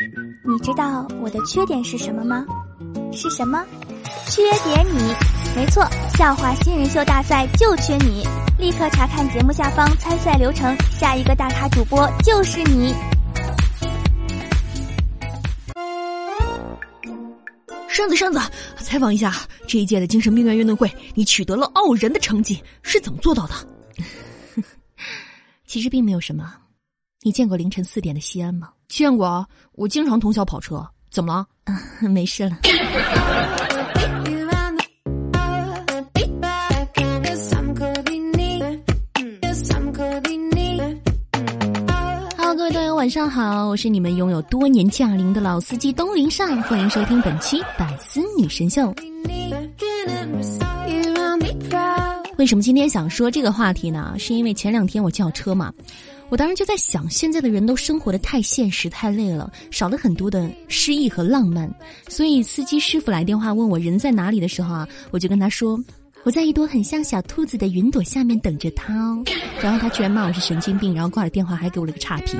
你知道我的缺点是什么吗？是什么？缺点你。没错，笑话新人秀大赛就缺你！立刻查看节目下方参赛流程，下一个大咖主播就是你。扇子，扇子，采访一下，这一届的精神病院运动会，你取得了傲人的成绩，是怎么做到的？其实并没有什么。你见过凌晨四点的西安吗？见过啊，我经常通宵跑车。怎么了？啊，没事了。晚上好，我是你们拥有多年驾龄的老司机东林善，欢迎收听本期百思女神秀。为什么今天想说这个话题呢？是因为前两天我叫车嘛，我当时就在想，现在的人都生活的太现实、太累了，少了很多的诗意和浪漫，所以司机师傅来电话问我人在哪里的时候啊，我就跟他说。我在一朵很像小兔子的云朵下面等着他哦，然后他居然骂我是神经病，然后挂了电话还给我了个差评。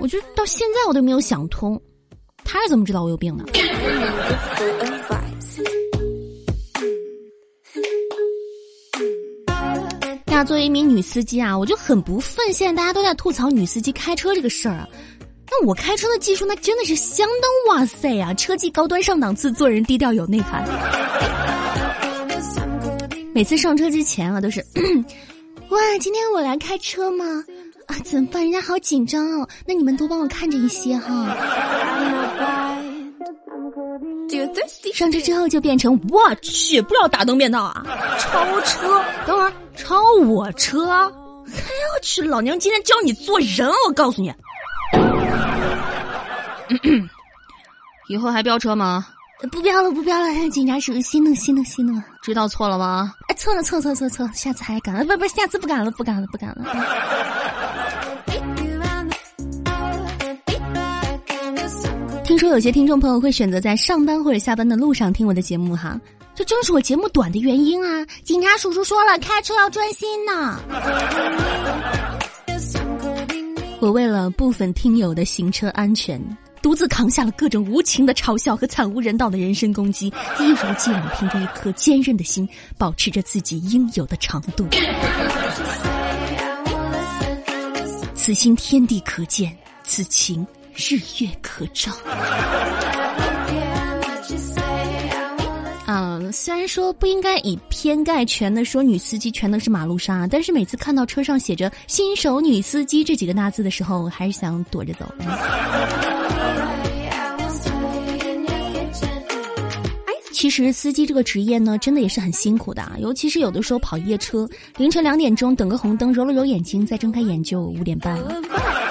我觉得到现在我都没有想通，他是怎么知道我有病的？那作为一名女司机啊，我就很不忿，现在大家都在吐槽女司机开车这个事儿啊。那我开车的技术那真的是相当哇塞啊！车技高端上档次，做人低调有内涵。每次上车之前啊，都是哇，今天我来开车吗？啊，怎么办？人家好紧张哦。那你们多帮我看着一些哈。上车之后就变成我去，不知道打灯变道啊，超车！等会儿超我车？哎呀，我去，老娘今天教你做人，我告诉你。以后还飙车吗？不飙了，不飙了。警察叔叔，息怒，息怒，息怒。知道错了吗？哎，错了，错错错错，下次还敢了？不不，下次不敢了，不敢了，不敢了。听说有些听众朋友会选择在上班或者下班的路上听我的节目哈，这正是我节目短的原因啊。警察叔叔说了，开车要专心呢。我为了部分听友的行车安全，独自扛下了各种无情的嘲笑和惨无人道的人身攻击，一如既往凭着一颗坚韧的心，保持着自己应有的长度。此心天地可见，此情日月可照。虽然说不应该以偏概全的说女司机全都是马路杀，但是每次看到车上写着“新手女司机”这几个大字的时候，还是想躲着走。其实司机这个职业呢，真的也是很辛苦的啊，尤其是有的时候跑夜车，凌晨两点钟等个红灯，揉了揉眼睛，再睁开眼就五点半了。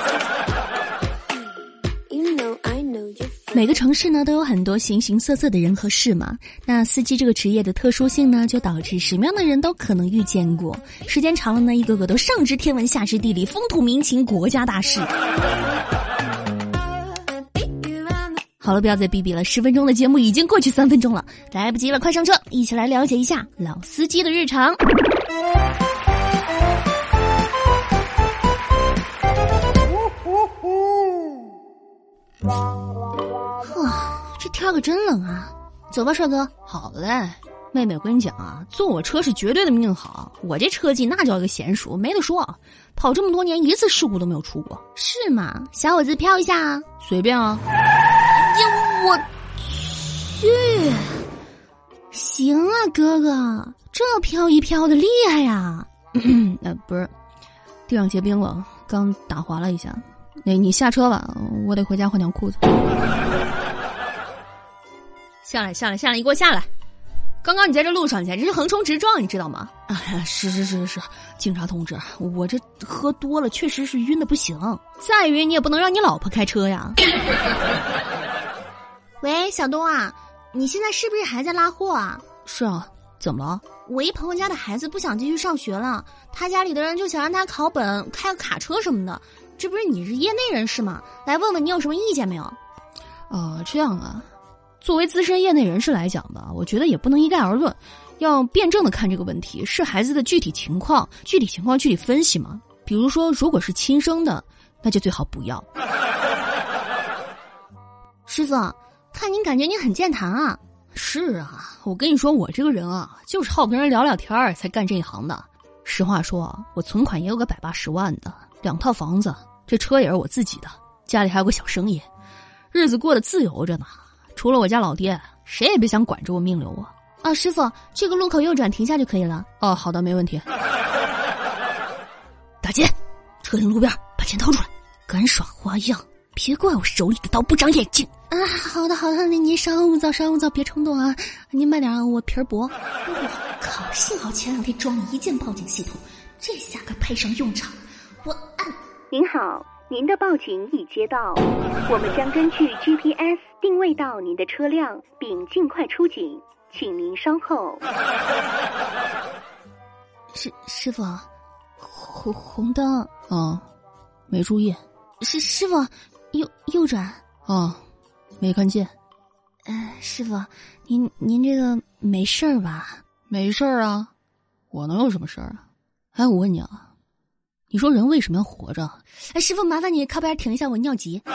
每个城市呢都有很多形形色色的人和事嘛，那司机这个职业的特殊性呢，就导致什么样的人都可能遇见过。时间长了呢，一个个都上知天文下知地理，风土民情国家大事。好了，不要再逼逼了，十分钟的节目已经过去三分钟了，来不及了，快上车，一起来了解一下老司机的日常。哇这天可真冷啊！走吧，帅哥。好嘞，妹妹，我跟你讲啊，坐我车是绝对的命好。我这车技那叫一个娴熟，没得说。跑这么多年，一次事故都没有出过，是吗？小伙子，飘一下啊！随便啊。我去，行啊，哥哥，这飘一飘的厉害呀！呃，不是，地上结冰了，刚打滑了一下。那你下车吧，我得回家换条裤子。下来，下来，下来！你给我下来！刚刚你在这路上，简直是横冲直撞，你知道吗？啊，是是是是，警察同志，我这喝多了，确实是晕的不行。再晕，你也不能让你老婆开车呀。喂，小东啊，你现在是不是还在拉货啊？是啊，怎么了？我一朋友家的孩子不想继续上学了，他家里的人就想让他考本，开个卡车什么的。这不是你是业内人士吗？来问问你有什么意见没有？哦，这样啊。作为资深业内人士来讲吧，我觉得也不能一概而论，要辩证的看这个问题，是孩子的具体情况，具体情况具体分析嘛。比如说，如果是亲生的，那就最好不要。师傅，看您感觉您很健谈啊。是啊，我跟你说，我这个人啊，就是好跟人聊聊天儿才干这一行的。实话说，我存款也有个百八十万的，两套房子，这车也是我自己的，家里还有个小生意，日子过得自由着呢。除了我家老爹，谁也别想管着我命流我！啊，师傅，这个路口右转停下就可以了。哦，好的，没问题。打劫，车停路边，把钱掏出来。敢耍花样，别怪我手里的刀不长眼睛。啊，好的好的，那您稍勿躁，稍勿躁，别冲动啊。您慢点啊，我皮儿薄。我 靠，幸好前两天装了一键报警系统，这下可派上用场。我按。您好，您的报警已接到，我们将根据 GPS 定位到您的车辆，并尽快出警，请您稍后。师师傅。红红灯哦，没注意。师师傅，右右转哦，没看见。呃，师傅，您您这个没事儿吧？没事儿啊，我能有什么事儿啊？哎，我问你啊，你说人为什么要活着？哎，师傅，麻烦你靠边停一下，我尿急。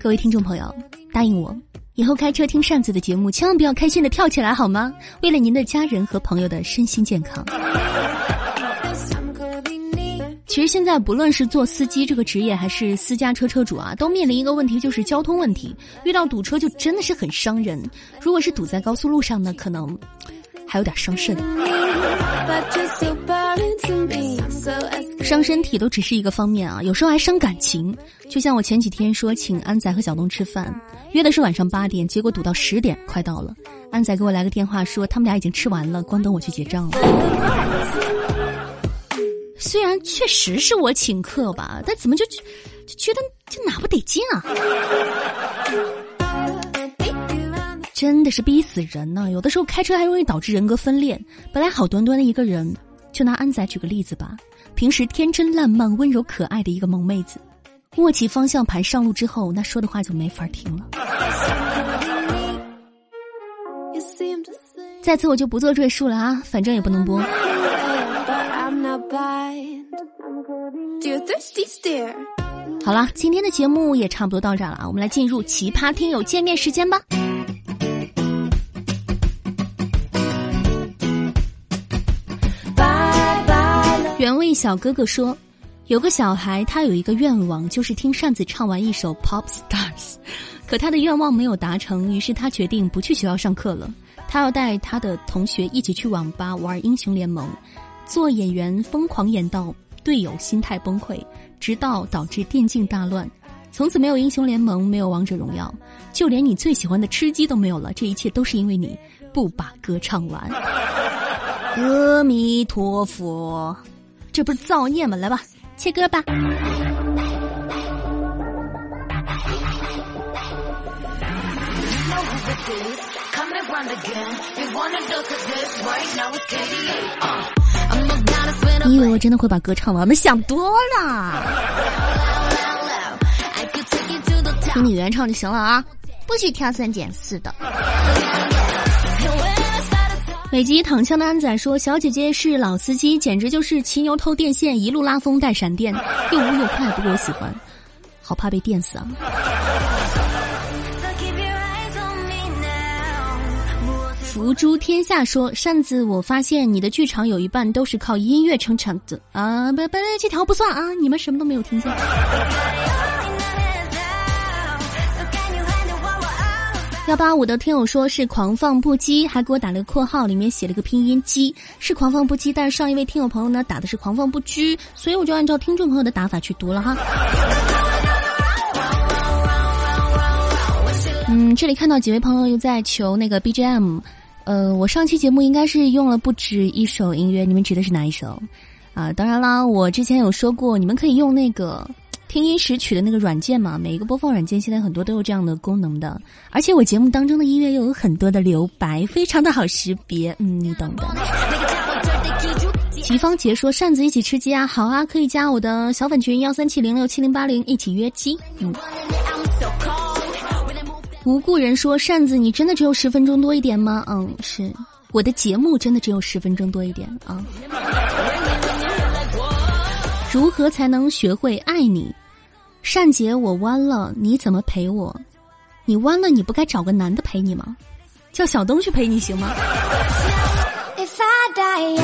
各位听众朋友，答应我。以后开车听扇子的节目，千万不要开心的跳起来，好吗？为了您的家人和朋友的身心健康。其实现在不论是做司机这个职业，还是私家车车主啊，都面临一个问题，就是交通问题。遇到堵车就真的是很伤人。如果是堵在高速路上呢，可能还有点伤肾。伤身体都只是一个方面啊，有时候还伤感情。就像我前几天说请安仔和小东吃饭，约的是晚上八点，结果堵到十点，快到了。安仔给我来个电话说他们俩已经吃完了，光等我去结账了。虽然确实是我请客吧，但怎么就就觉得就哪不得劲啊？真的是逼死人呢！有的时候开车还容易导致人格分裂。本来好端端的一个人，就拿安仔举个例子吧。平时天真烂漫、温柔可爱的一个萌妹子，握起方向盘上路之后，那说的话就没法听了。在此我就不做赘述了啊，反正也不能播。好了，今天的节目也差不多到这儿了，我们来进入奇葩听友见面时间吧。原味小哥哥说，有个小孩，他有一个愿望，就是听扇子唱完一首《Pop Stars 》，可他的愿望没有达成，于是他决定不去学校上课了。他要带他的同学一起去网吧玩英雄联盟，做演员疯狂演到队友心态崩溃，直到导致电竞大乱。从此没有英雄联盟，没有王者荣耀，就连你最喜欢的吃鸡都没有了。这一切都是因为你不把歌唱完。阿弥陀佛。这不是造孽吗？来吧，切歌吧。以为我真的会把歌唱完吗？想多了。听你原唱就行了啊，不许挑三拣四的。北极躺枪的安仔说：“小姐姐是老司机，简直就是骑牛偷电线，一路拉风带闪电，又污又快，不过我喜欢，好怕被电死啊！”福珠天下说：“扇子，我发现你的剧场有一半都是靠音乐撑场的啊！不不，这条不算啊，你们什么都没有听见。”幺八五的听友说是狂放不羁，还给我打了个括号，里面写了个拼音“鸡”，是狂放不羁。但是上一位听友朋友呢打的是狂放不拘，所以我就按照听众朋友的打法去读了哈。嗯，这里看到几位朋友又在求那个 BGM，呃，我上期节目应该是用了不止一首音乐，你们指的是哪一首？啊，当然啦，我之前有说过，你们可以用那个。听音识曲的那个软件嘛，每一个播放软件现在很多都有这样的功能的，而且我节目当中的音乐又有很多的留白，非常的好识别，嗯，你懂的。齐芳杰说：“扇子一起吃鸡啊，好啊，可以加我的小粉群幺三七零六七零八零一起约鸡。”嗯。无故人说：“扇子，你真的只有十分钟多一点吗？”嗯，是。我的节目真的只有十分钟多一点啊。如何才能学会爱你？善姐，我弯了，你怎么陪我？你弯了，你不该找个男的陪你吗？叫小东去陪你行吗？OK，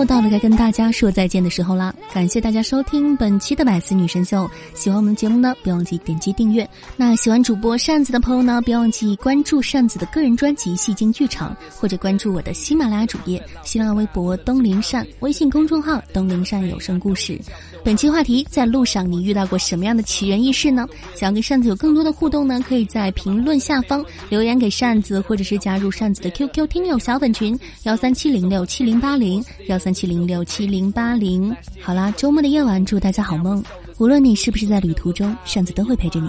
又到了该跟大家说再见的时候啦！感谢大家收听本期的百思女神秀。喜欢我们节目呢，别忘记点击订阅。那喜欢主播扇子的朋友呢，别忘记关注扇子的个人专辑《戏精剧场》，或者关注我的喜马拉雅主页、新浪微博东林善、微信公众号东林善有声故事。本期话题：在路上你遇到过什么样的奇人异事呢？想要跟扇子有更多的互动呢，可以在评论下方留言给扇子，或者是加入扇子的 QQ 听友小粉群幺三七零六七零八零幺三七零六七零八零。好啦，周末的夜晚，祝大家好梦。无论你是不是在旅途中，扇子都会陪着你。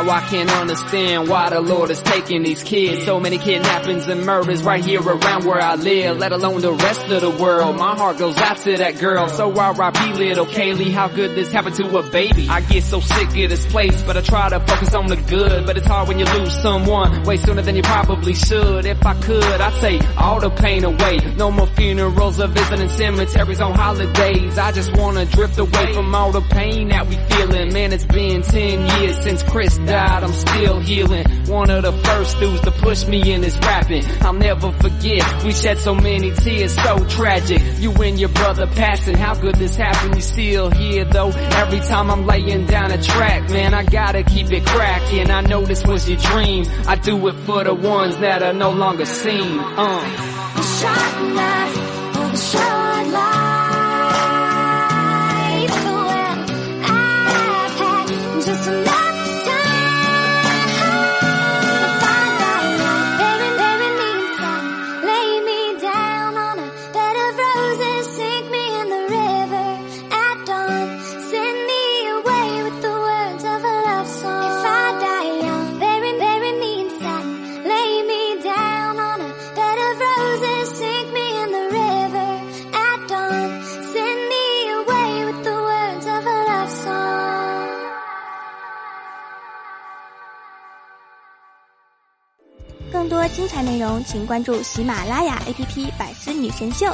Now I can't understand why the Lord is taking these kids. So many kidnappings and murders right here around where I live, let alone the rest of the world. My heart goes out to that girl. So R.I.P. little Kaylee, how good this happened to a baby. I get so sick of this place, but I try to focus on the good. But it's hard when you lose someone way sooner than you probably should. If I could, I'd take all the pain away. No more funerals or visiting cemeteries on holidays. I just wanna drift away from all the pain that we feeling. Man, it's been 10 years since Chris died, I'm still healing. One of the first dudes to push me in this rapping. I'll never forget, we shed so many tears, so tragic. You and your brother passing, how could this happen? You still here though. Every time I'm laying down a track, man, I gotta keep it cracking. I know this was your dream. I do it for the ones that are no longer seen. Uh. 请关注喜马拉雅 app 百思女神秀。